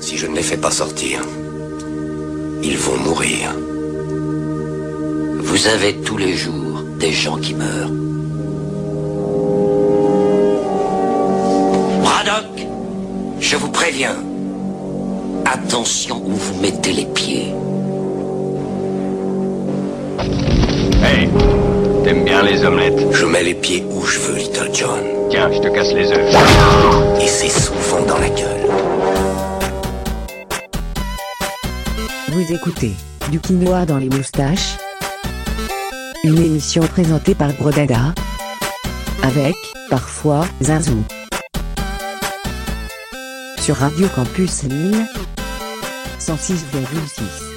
Si je ne les fais pas sortir, ils vont mourir. Vous avez tous les jours des gens qui meurent. Braddock, je vous préviens. Attention où vous mettez les pieds. Hey, t'aimes bien les omelettes? Je mets les pieds où je veux, Little John. Tiens, je te casse les œufs. Et c'est souvent dans la gueule. Écoutez Du quinoa dans les moustaches. Une émission présentée par Brodada Avec, parfois, Zazou Sur Radio Campus Lille 106,6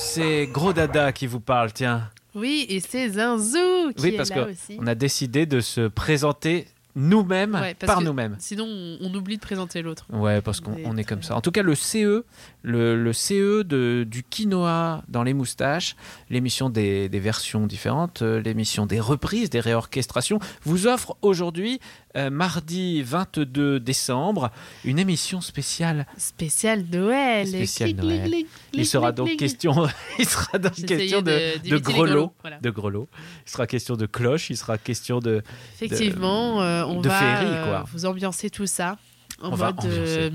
c'est Gros Dada qui vous parle, tiens. Oui, et c'est Zinzou qui Oui, est parce là que aussi. on a décidé de se présenter nous-mêmes, Ouais, par nous-mêmes. Sinon, on, oublie de présenter l'autre. Ouais, parce qu'on est comme ça. En tout cas, le CE, le, le CE de, du quinoa dans les moustaches, l'émission des, des versions différentes, euh, l'émission des reprises, des réorchestrations, vous offre aujourd'hui, euh, mardi 22 décembre, une émission spéciale. Spécial Noël. Spécial Clic, Noël. clic, clic, Il sera donc clic. question, il sera donc question de, de- grelots, voilà. de grelots. Il sera question de cloches, il sera question de, Effectivement, euh, on va féerie, quoi. vous ambiancer tout ça en, On mode,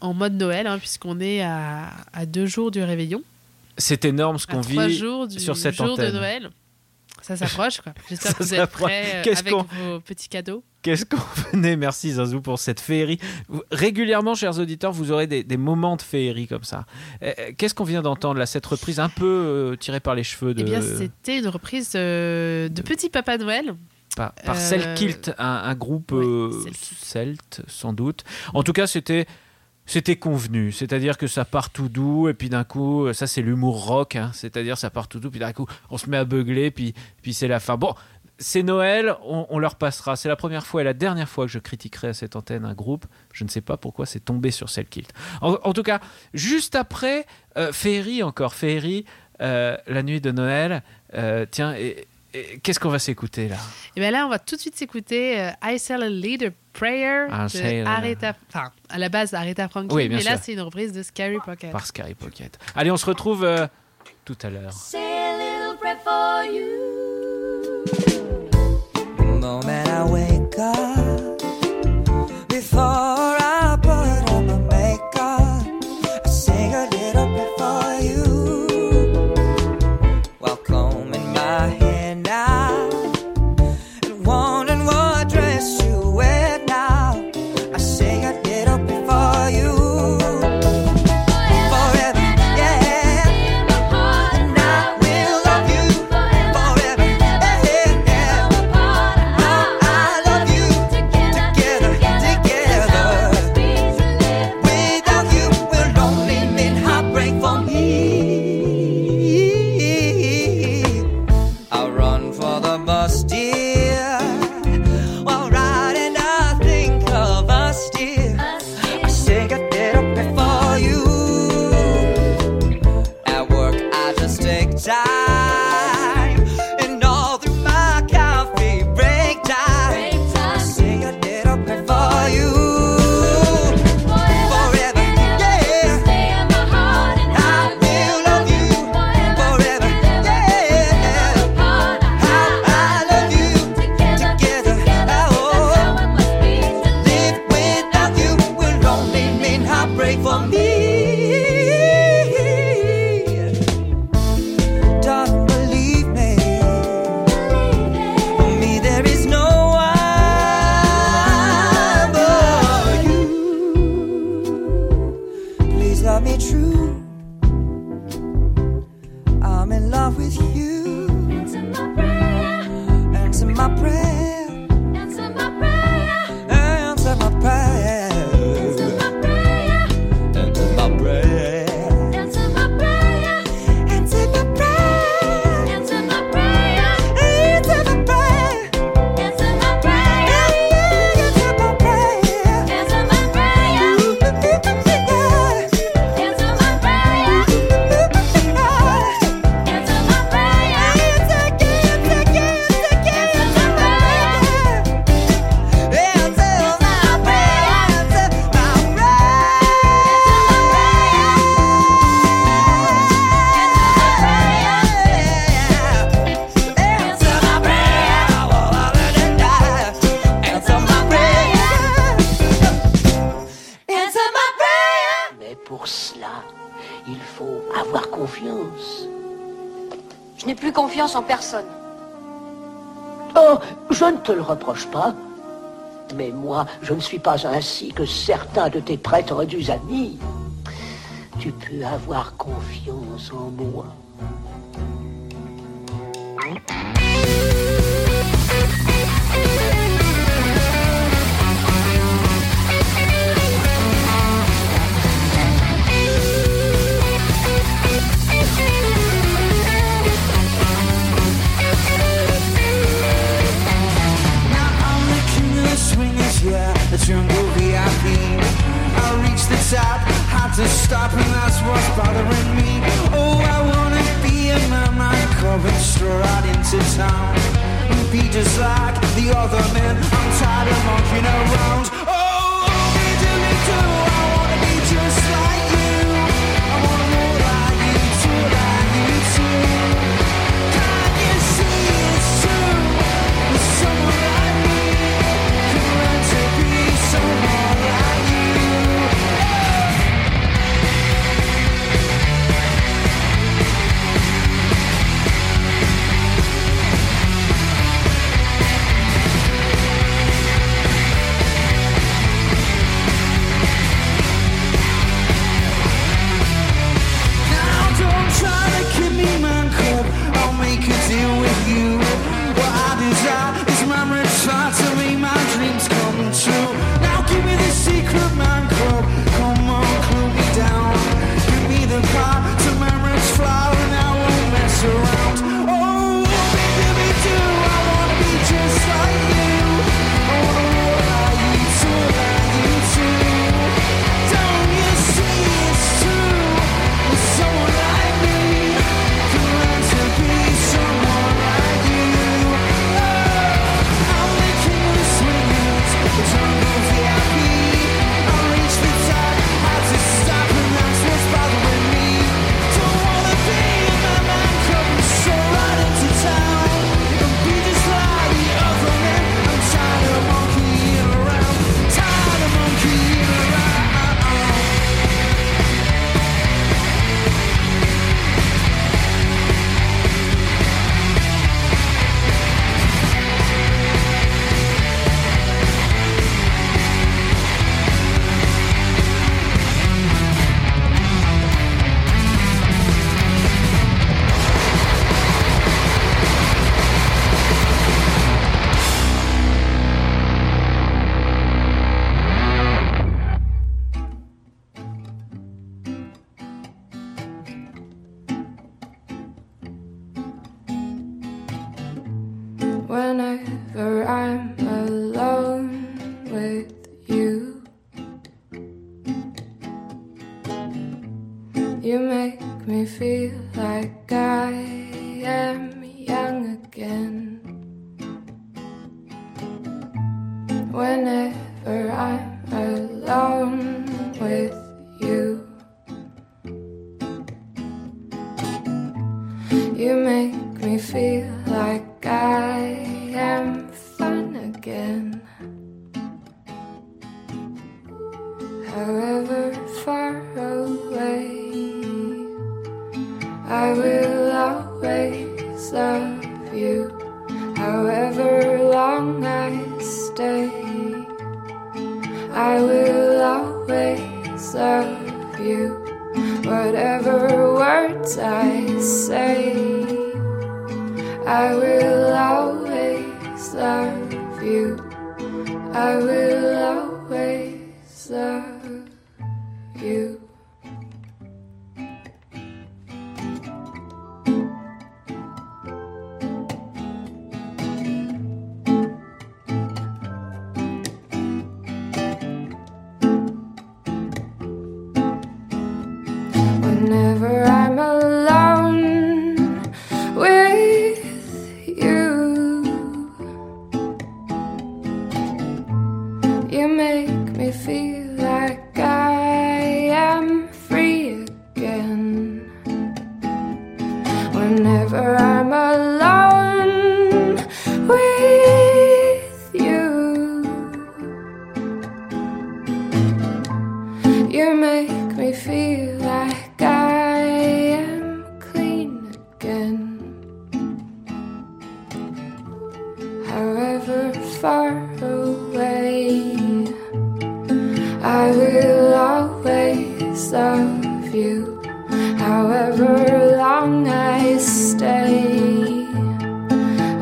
en mode Noël, hein, puisqu'on est à, à deux jours du réveillon. c'est énorme ce qu'on trois vit jours du sur cette jour antenne. de Noël. Ça s'approche, quoi. J'espère Ça que vous êtes s'approche. prêts euh, Qu'est-ce avec qu'on- vos petits cadeaux. Qu'est-ce qu'on venait Merci Zazou pour cette féerie. Régulièrement, chers auditeurs, vous aurez des, des moments de féerie comme ça. Euh, euh, Qu'est-ce qu'on vient d'entendre là Cette reprise un peu euh, tirée par les cheveux de, Eh bien, c'était une reprise de Petit Papa Noël. par, par Selkilt, un, un groupe Selkilt. celte, sans doute. En tout cas, c'était. C'était convenu, c'est-à-dire que ça part tout doux et puis d'un coup, ça c'est l'humour rock, hein. c'est-à-dire ça part tout doux puis d'un coup on se met à beugler puis, puis c'est la fin. Bon, c'est Noël, on, leur passera. C'est la première fois et la dernière fois que je critiquerai à cette antenne un groupe. Je ne sais pas pourquoi c'est tombé sur Selkilt. En, en tout cas, juste après, euh, Féerie encore, Féerie, euh, la nuit de Noël. euh, tiens, et Qu'est-ce qu'on va s'écouter là? Eh bien là, on va tout de suite s'écouter euh, I Sell a Leader Prayer ah, de Aretha. Enfin, à la base, Aretha Franklin. Oui, mais sûr. là, c'est une reprise de Scary Pocket. Par Scary Pocket. Allez, on se retrouve euh, tout à l'heure. en personne. Oh, je ne te le reproche pas. Mais moi, je ne suis pas ainsi que certains de tes prétendus amis. Tu peux avoir confiance en moi. sad, had to stop, and that's what's bothering me. Oh, I wanna be a man like Corbin, stroll out into town. And be just like the other men, I'm tired of monkeying around. could deal with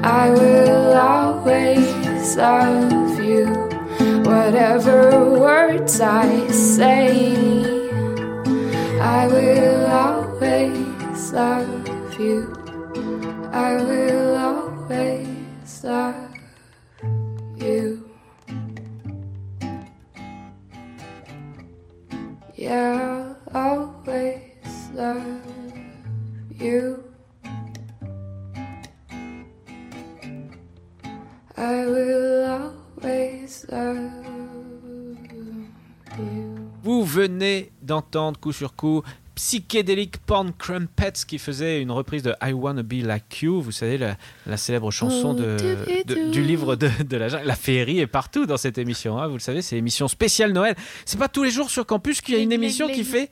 I will always love you. Whatever words I say, I will always love you. I will always love you. Yeah, I'll always love you. Vous venez d'entendre coup sur coup Psychedelic Porn Crumpets qui faisait une reprise de I Wanna Be Like You, vous savez, la, la célèbre chanson de, de- du livre de, de la jungle. La féerie est partout dans cette émission, hein, vous le savez, c'est l'émission spéciale Noël. C'est pas tous les jours sur campus qu'il y a une émission qui fait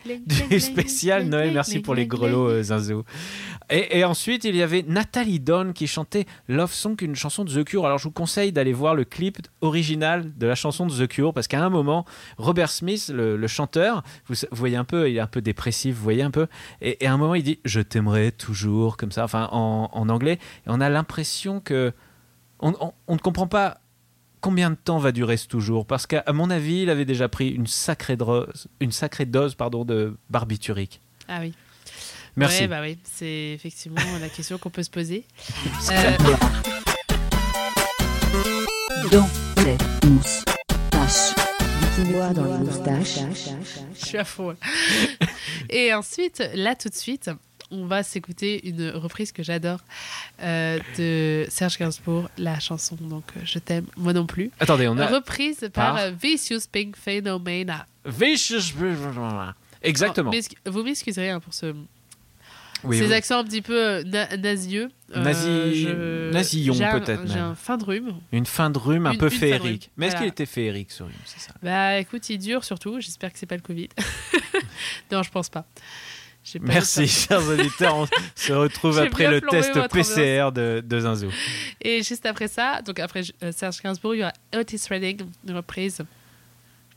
du spécial Noël. Merci pour les grelots, euh, Zinzou. Et, ensuite, il y avait Nathalie Dawn qui chantait Love Song, une chanson de The Cure. Alors, je vous conseille d'aller voir le clip original de la chanson de The Cure parce qu'à un moment, Robert Smith, le, chanteur, vous, voyez un peu, il est un peu dépressif, vous voyez un peu, et, à un moment, il dit Je t'aimerai toujours, comme ça, enfin en, anglais. Et on a l'impression que. On, ne comprend pas combien de temps va durer ce toujours Parce qu'à mon avis, il avait déjà pris une sacrée, dose, une sacrée dose pardon, de barbiturique. Ah oui. Merci. Ouais, bah oui, c'est effectivement la question qu'on peut se poser. Euh, Dans les moustaches. Quinoa dans les moustaches. je suis à fond. Et ensuite, là tout de suite, on va s'écouter une reprise que j'adore euh, de Serge Gainsbourg, la chanson donc euh, Je t'aime, moi non plus. Attendez, on a. Reprise par Par Vicious Pink Phenomena. Vicious- Exactement. Oh, vous m'excuserez hein, pour ce, Oui, ces oui. accents un petit peu euh, na- nasieux. Euh, nasillon, peut-être J'ai un fin de rhume. Une fin de rhume un Une- peu féerique. Mais est-ce qu'il était féerique ce rhume ça? Bah écoute, il dure surtout. J'espère que c'est pas le Covid. non, je pense pas. Merci, chers auditeurs. On se retrouve après le test PCR de, de Zinzou. ça. Et juste après ça, donc après euh, Serge Gainsbourg, il y aura Otis Redding, une reprise.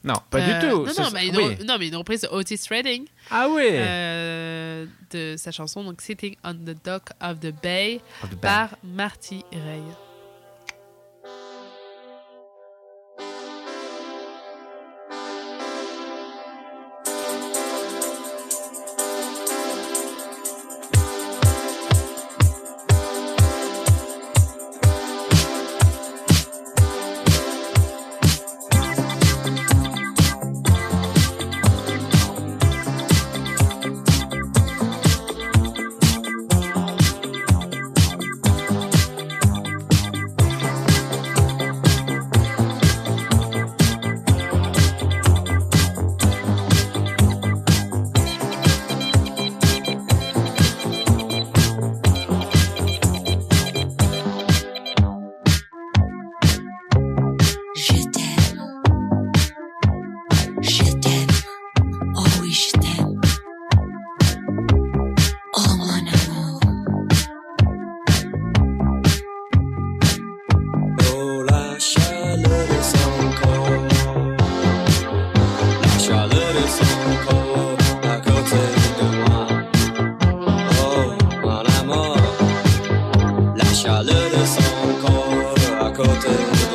Non, pas Euh, du tout. Non, mais une, oui. non, mais une reprise de Otis Redding Ah oui. euh, de sa chanson donc Sitting on the Dock of the Bay Oh, de belle. par Marty Ray. encore à côté.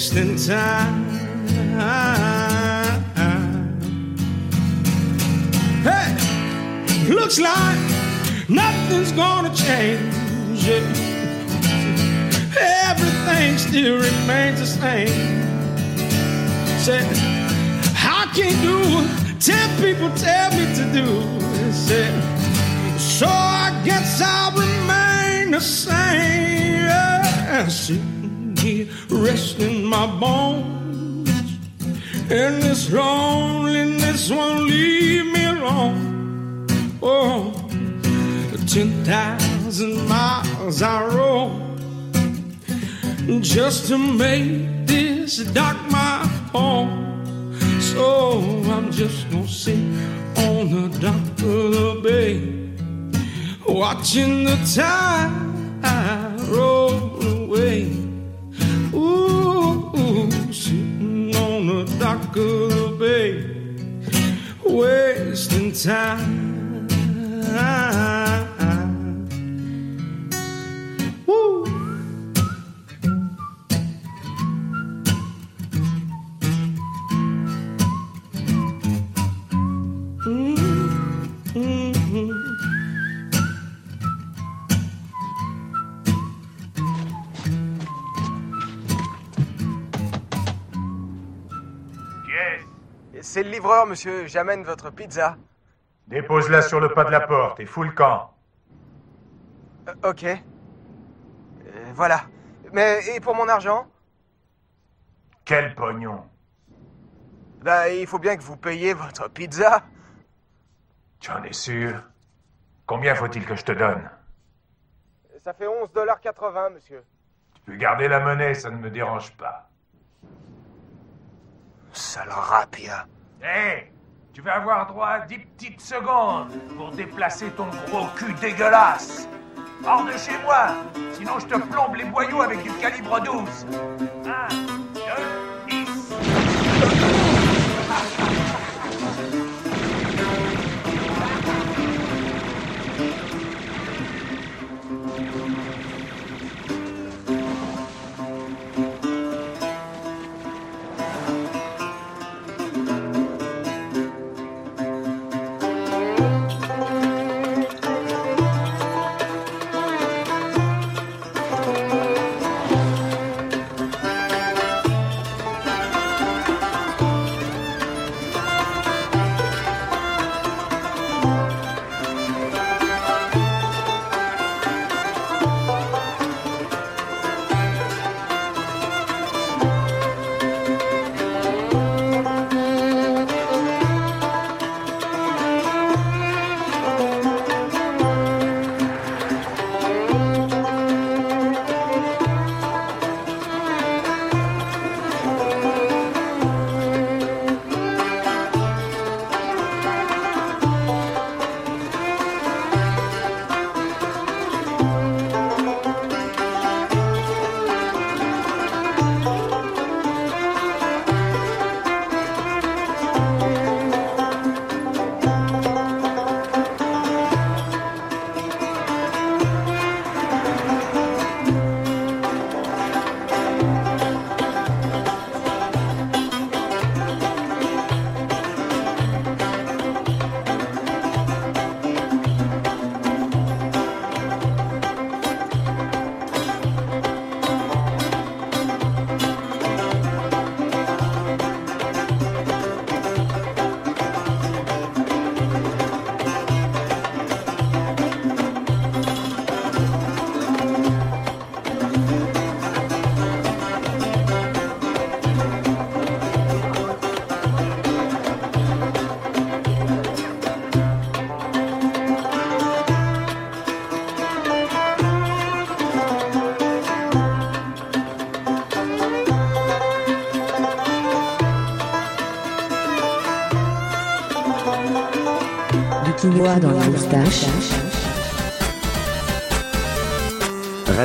Wasting time. Hey! Looks like nothing's gonna change. Everything still remains the same. Say, I can't do what ten people tell me to do. Say, so I guess I'll remain the same. Here resting my bones, and this loneliness won't leave me alone. Oh, ten thousand miles I roll just to make this dock my home. So I'm just gonna sit on the dock of the bay, watching the tide roll away. Ooh, ooh, sitting on the dock of the bay, wasting time. C'est le livreur, monsieur. J'amène votre pizza. Dépose-la sur le pas de la porte et fous le camp. Euh, ok. Euh, voilà. Mais et pour mon argent? Quel pognon Bah, il faut bien que vous payiez votre pizza. Tu en es sûr Combien faut-il que je te donne? Ça fait 11,80$, monsieur. Tu peux garder la monnaie, ça ne me dérange pas. Sale rapia. Hé Tu vas avoir droit à 10 petites secondes pour déplacer ton gros cul dégueulasse. Hors de chez moi Sinon je te plombe les boyaux avec du calibre 12 1,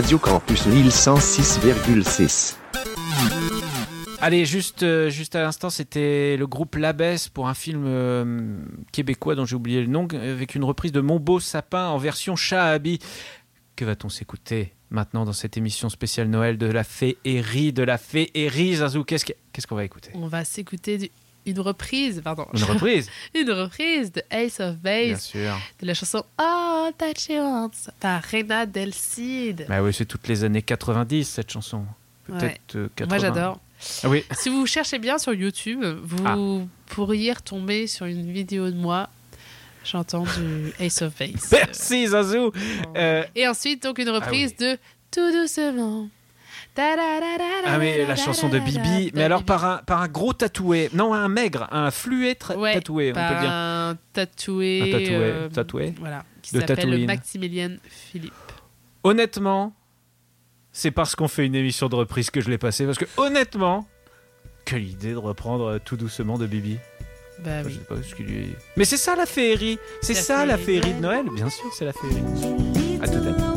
Radio Campus 1106,6. Allez, juste, euh, juste à l'instant, c'était le groupe Labesse pour un film euh, québécois dont j'ai oublié le nom, avec une reprise de Mon beau sapin en version Shahabi. Que va-t-on s'écouter maintenant dans cette émission spéciale Noël de la féerie, de la féerie, Zazou? Qu'est-ce que- qu'est-ce qu'on va écouter? On va s'écouter du- une reprise, pardon. Une reprise? Une reprise de Ace of Bien Base sûr. de la chanson That She Wants par Reina Del Cid. Bah oui, c'est toutes les années 90 cette chanson. Peut-être euh, 80. Moi j'adore. Ah oui. Si vous cherchez bien sur YouTube, vous Ah. pourriez retomber sur une vidéo de moi chantant du Ace of Base. Merci Zazou. Euh, Et ensuite, donc, une reprise de Tout doucement. Ah mais la chanson de Bibi, mais alors par un, par un gros tatoué, non un maigre, un fluet Ouais, tatoué, on peut dire. un tatoué. Un tatoué, euh, tatoué Voilà, qui s'appelle. Maximilien Philippe. Honnêtement, c'est parce qu'on fait une émission de reprise que je l'ai passé, parce que honnêtement, quelle idée de reprendre euh, tout doucement de Bibi. Bah Je oui. sais pas ce qu'il lui. Mais c'est ça la féerie, c'est ça la féerie. féerie de Noël, bien sûr, c'est la féerie. À tout à l'heure.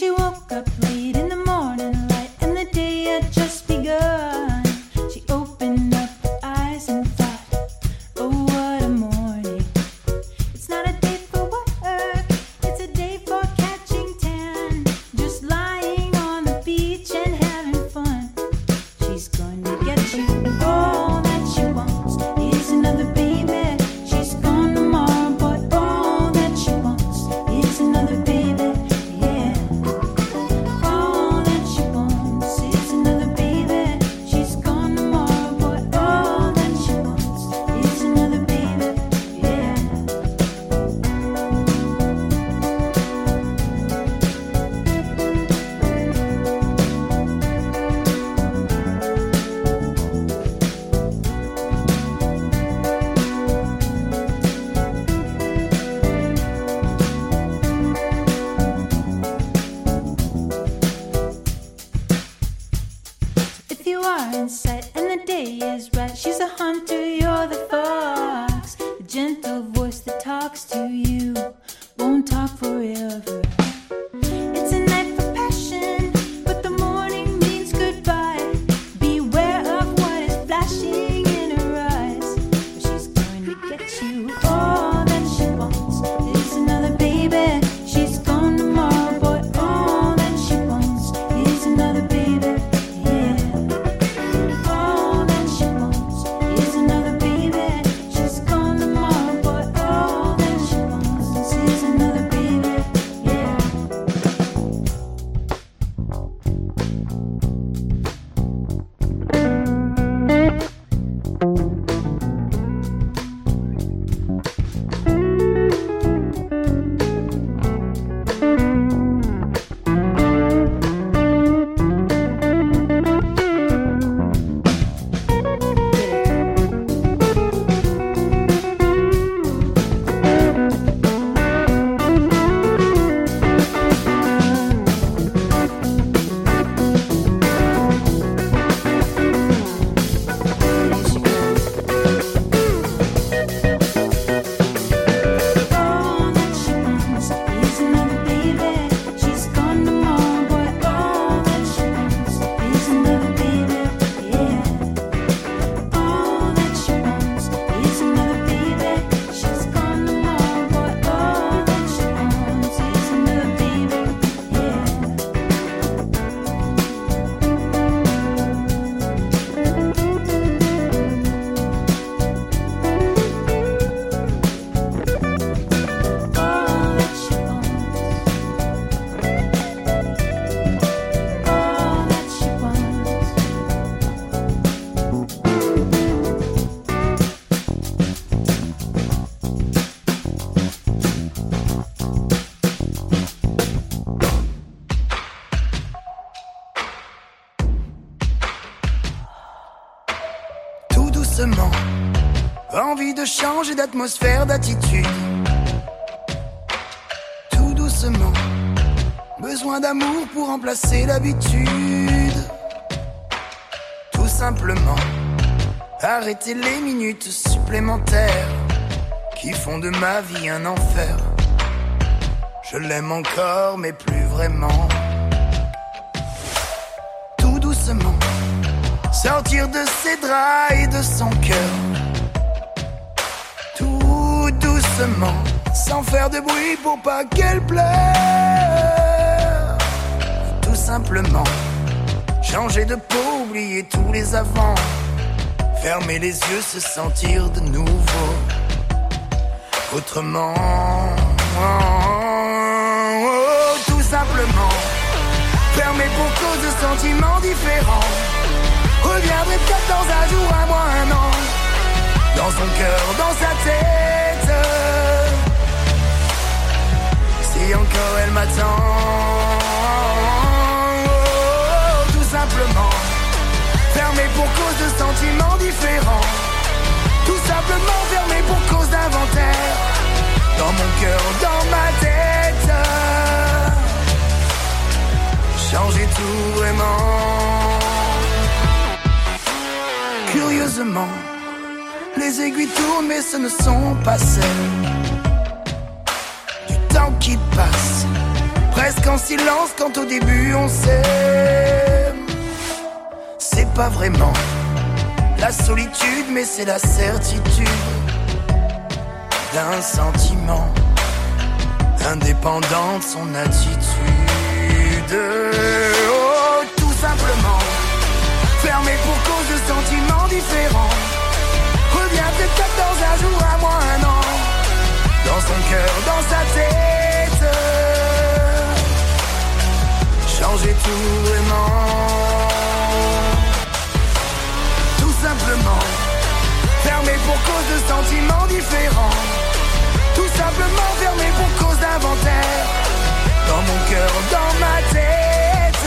you. D'atmosphère, d'attitude. Tout doucement. Besoin d'amour pour remplacer l'habitude. Tout simplement. Arrêter les minutes supplémentaires qui font de ma vie un enfer. Je l'aime encore, mais plus vraiment. Tout doucement. Sortir de ses draps et de son cœur. Sans faire de bruit pour pas qu'elle pleure. Tout simplement, changer de peau, oublier tous les avants. Fermer les yeux, se sentir de nouveau. Autrement, oh, tout simplement, fermer pour cause de sentiments différents. Reviendrai peut-être dans un jour, un mois, un an. Dans son cœur, dans sa tête. Si encore elle m'attend. Oh, tout simplement. Fermé pour cause de sentiments différents. Tout simplement fermé pour cause d'inventaire. Dans mon cœur, dans ma tête. Changer tout vraiment. Curieusement, les aiguilles tournent, mais ce ne sont pas celles du temps qui passe. Presque en silence quand au début on s'aime. C'est pas vraiment la solitude, mais c'est la certitude d'un sentiment indépendant de son attitude. Oh, tout simplement. Fermé pour cause de sentiments différents. Reviens peut-être dans un jour, un mois, un an. Dans son cœur, dans sa tête. Changer tout vraiment. Tout simplement. Fermé pour cause de sentiments différents. Tout simplement fermé pour cause d'inventaire. Dans mon cœur, dans ma tête.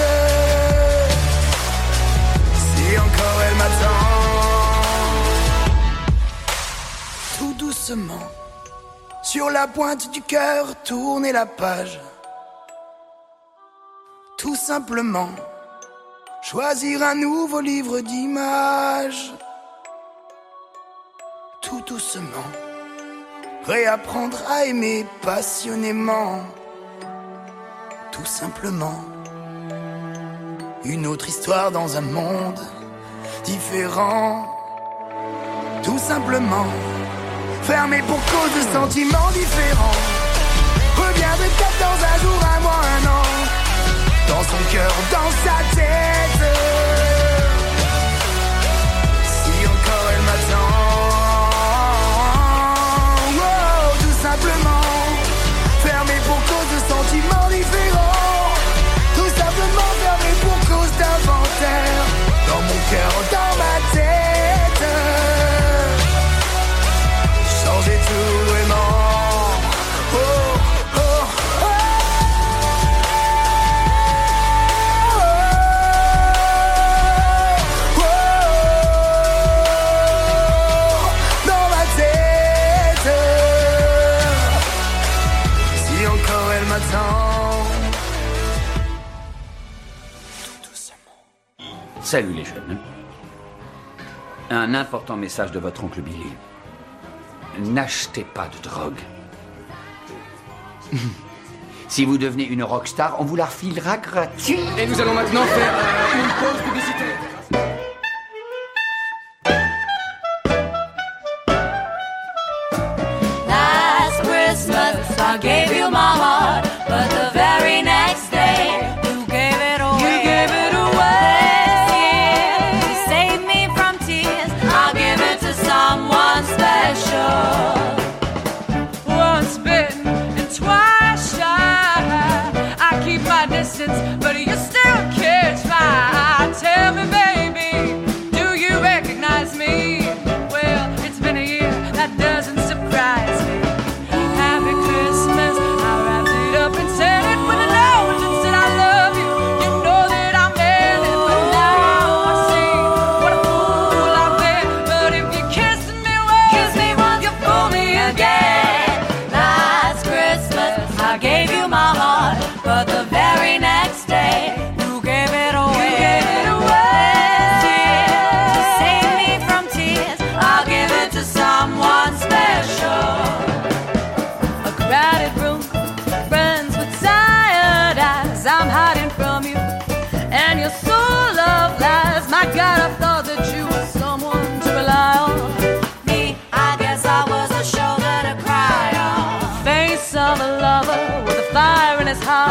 Si encore elle m'attend. Doucement. Sur la pointe du cœur, tourner la page. Tout simplement. Choisir un nouveau livre d'images. tout doucement. Réapprendre à aimer passionnément. Tout simplement. Une autre histoire dans un monde différent. Tout simplement. Fermé pour cause de sentiments différents. Reviens peut-être dans un jour, un mois, un an. Dans son cœur, dans sa tête. Si encore elle m'attend. Oh, tout simplement. Fermé pour cause de sentiments différents. Tout simplement fermé pour cause d'inventaire. Dans mon cœur, dans Salut les jeunes. Un important message de votre oncle Billy. N'achetez pas de drogue. Si vous devenez une rockstar, on vous la refilera gratuit. Et nous allons maintenant faire une pause publicitaire.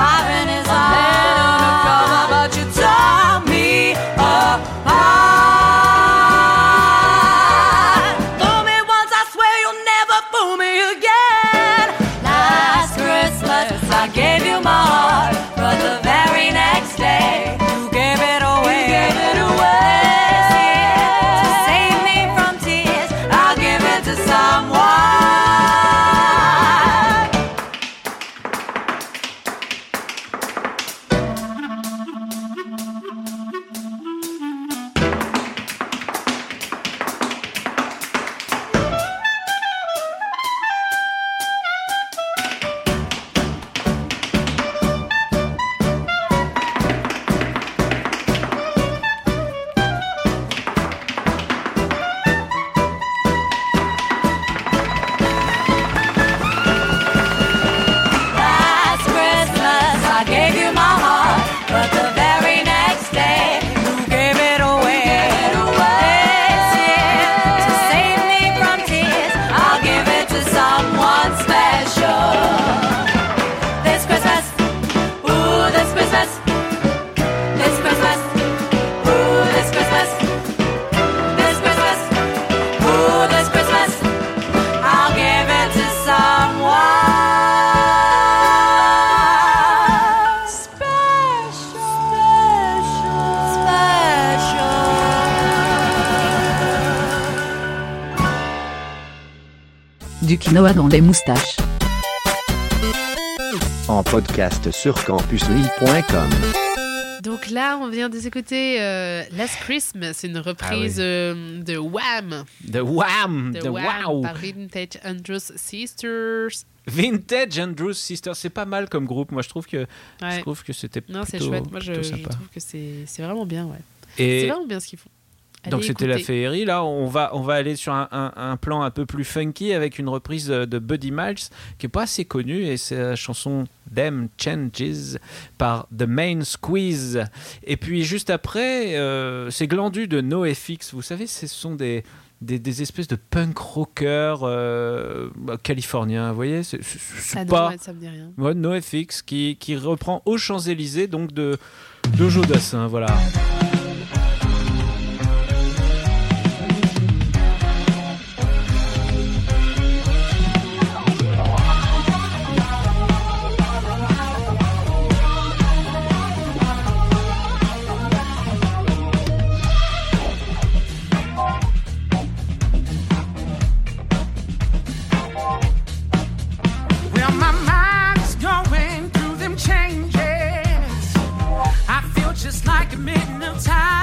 far and Du quinoa dans les moustaches. En podcast sur campuslille.com. Donc là, on vient de s'écouter euh, Last Christmas, une reprise Ah oui. euh, de Wham. De Wham! De Wham Wow! par Vintage Andrews Sisters. Vintage Andrews Sisters, c'est pas mal comme groupe. Moi, je trouve que, je Ouais. trouve que c'était Non, c'est chouette. Moi, je, je trouve que c'est c'est vraiment bien, ouais. Et- C'est vraiment bien ce qu'ils font. Donc c'était la féerie. Là, on va, on va aller sur un, un, plan un peu plus funky avec une reprise de Buddy Miles qui est pas assez connue et c'est la chanson Them Changes par The Main Squeeze. Et puis juste après, euh, c'est glandu de NoFX. Vous savez, ce sont des, des, espèces de punk rockers euh, bah, californiens, vous voyez c'est, pas... Me dit rien. NoFX qui, qui reprend aux Champs-Élysées, donc de, de Jodassin, voilà. committing no time.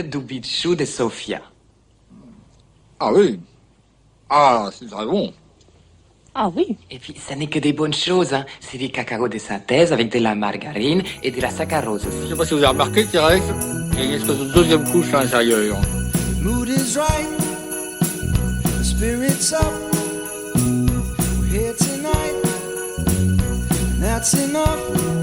Fameux doubichous de Sofia. Ah oui. Ah, c'est très bon. Ah oui. Et puis, ça n'est que des bonnes choses. Hein. C'est du cacao de synthèse avec de la margarine et de la saccharose Je aussi. sais pas si vous avez remarqué, Thérèse, il y a une espèce de deuxième couche à l'intérieur. Mood is right, the spirit's up. We're here tonight, that's enough.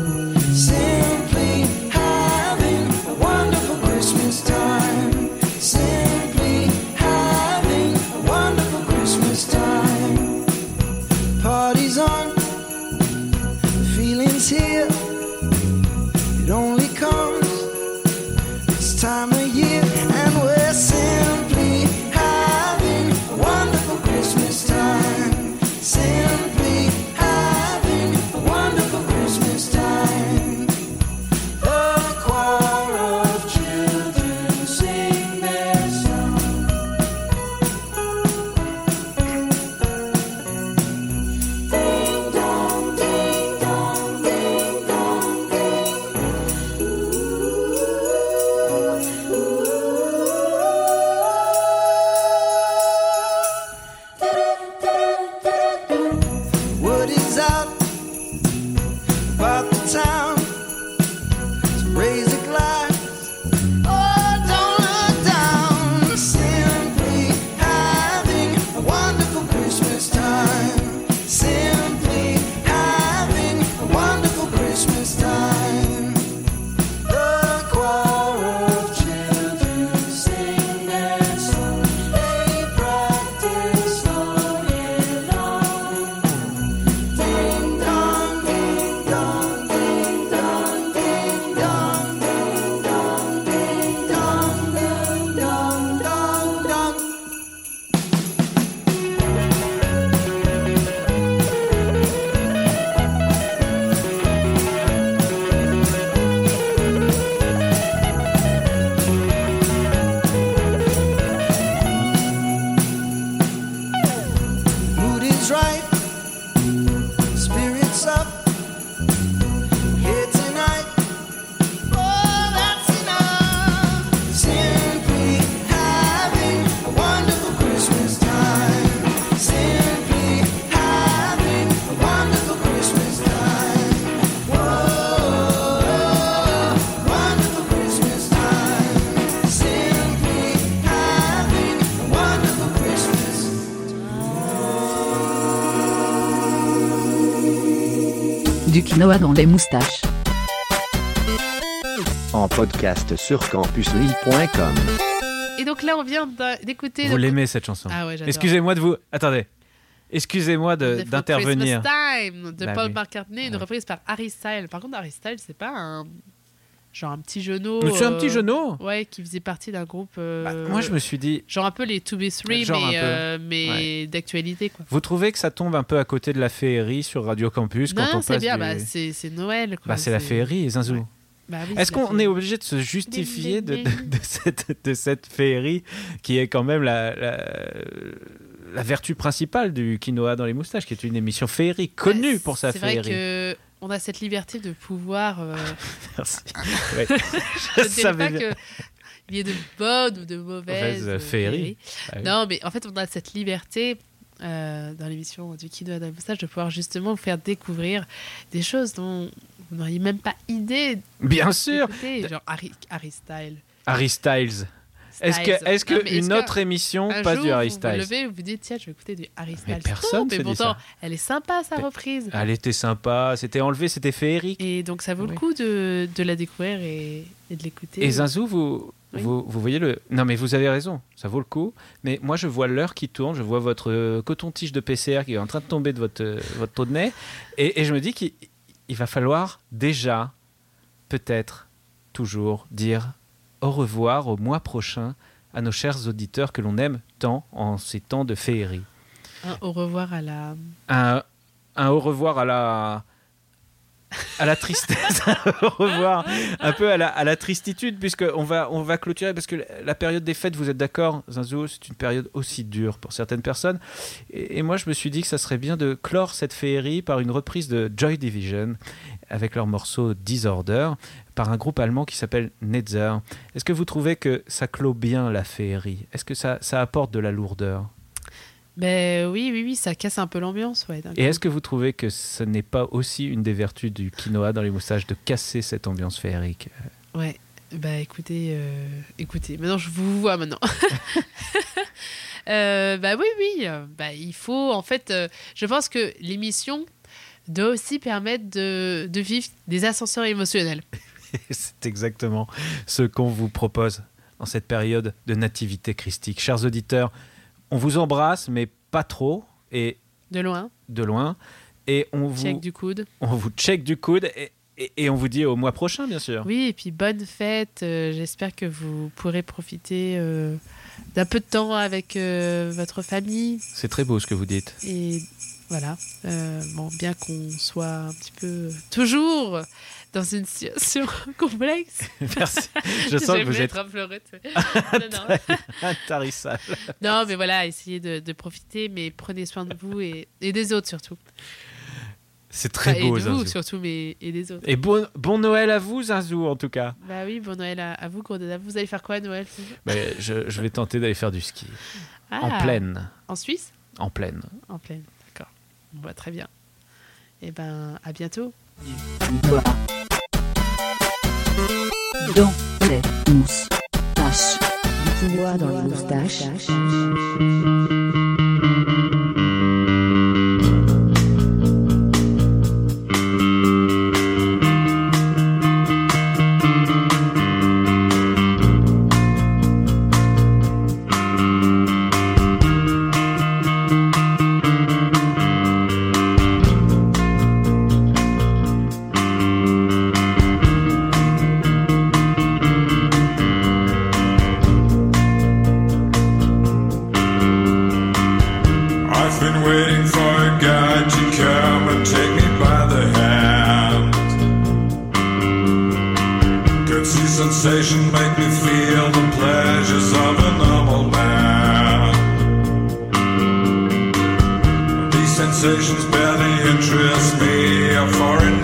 Quinoa dans les moustaches. En podcast sur campusly.com. Et donc là, on vient d'écouter. Vous donc- l'aimez cette chanson Ah ouais, j'adore. Excusez-moi de vous. Attendez. Excusez-moi d'intervenir. Christmas Time de Bah Paul oui. McCartney, une reprise par Harry Styles. Par contre, Harry Styles, c'est pas un. Genre un petit genou. Mais c'est un petit genou. Ouais, qui faisait partie d'un groupe. euh, moi, je me suis dit. Genre un peu les 2B3, Genre un mais, euh, mais Ouais. d'actualité, quoi. Vous trouvez que ça tombe un peu à côté de la féerie sur Radio Campus quand non, on c'est passe bien, du- bah, c'est c'est Noël. quoi. Bah, c'est la féerie, Zinzou. Bah oui, Est-ce qu'on est obligé de se justifier de, de- de cette, de cette féerie qui est quand même la, la, la vertu principale du quinoa dans les moustaches, qui est une émission féerique connue pour sa C'est vrai féerie? que on a cette liberté de pouvoir. euh, Merci. Ouais. je ne savais pas bien. que il y ait de bonnes ou de mauvaises Mauvaise euh, féerie. Ah oui. Non, mais en fait, on a cette liberté euh, dans l'émission du Kino d'un moustache de pouvoir justement vous faire découvrir des choses dont vous n'auriez même pas idée. Bien sûr. Genre Harry, Harry Styles. Harry Styles. Est-ce que, Styles. est-ce que Non, mais est-ce une que autre émission un passe jour, du Harry vous vous Styles levez, vous vous dites, tiens, je vais écouter du Harry Styles. personne mais se dit pourtant, ça. elle est sympa sa reprise. Elle était sympa, c'était enlevé, c'était féerique. Et donc ça vaut le coup de, de la découvrir et, et de l'écouter. Et Zinzou, vous, Oui. vous, vous voyez le. Non, mais vous avez raison, ça vaut le coup. Mais moi, je vois l'heure qui tourne, je vois votre euh, coton-tige de PCR qui est en train de tomber de votre, euh, votre taux de nez. Et, et je me dis qu'il il va falloir déjà, peut-être, toujours dire au revoir au mois prochain à nos chers auditeurs que l'on aime tant en ces temps de féerie. Un au revoir à la. Un, un au revoir à la à la tristesse, un au revoir un peu à la, à la tristitude, puisque on va, on va clôturer, parce que la période des fêtes, vous êtes d'accord, Zinzo, c'est une période aussi dure pour certaines personnes. Et, et moi, je me suis dit que ça serait bien de clore cette féerie par une reprise de Joy Division, avec leur morceau Disorder, par un groupe allemand qui s'appelle Netzer. Est-ce que vous trouvez que ça clôt bien la féerie? Est-ce que ça, ça apporte de la lourdeur? Ben oui, oui, oui, ça casse un peu l'ambiance. Ouais, Et est-ce que vous trouvez que ce n'est pas aussi une des vertus du quinoa dans les moustaches de casser cette ambiance féerique? Ouais, bah écoutez, euh, écoutez, maintenant je vous vois maintenant. Euh, bah oui, oui, euh, bah, il faut en fait, euh, je pense que l'émission doit aussi permettre de, de vivre des ascenseurs émotionnels. C'est exactement ce qu'on vous propose en cette période de nativité christique. Chers auditeurs, on vous embrasse, mais pas trop, et De loin, de loin. Et on vous, check du coude. on vous check du coude et, et- et on vous dit au mois prochain, bien sûr. Oui, et puis bonne fête. euh, J'espère que vous pourrez profiter euh, d'un peu de temps avec euh, votre famille. C'est très beau ce que vous dites. Et voilà, Euh, bon, bien qu'on soit un petit peu toujours dans une situation complexe. Merci. Je sens que vous êtes non. intarissable. Non, mais voilà, essayez de, de profiter, mais prenez soin de vous et, et des autres surtout. C'est très Enfin, beau, Et de vous surtout, mais et des autres. Et bon, bon Noël à vous, Zinzou, en tout cas. Bah oui, bon Noël à, à vous. Vous allez faire quoi à Noël Mais je, je vais tenter d'aller faire du ski. En Ah. pleine. En Suisse? En pleine. En pleine, d'accord. Bon, bah, très bien. Et ben, à bientôt. Dans les moustaches. Du quinoa dans les moustaches. See sensation make me feel the pleasures of a normal man. These sensations barely interest me, a foreign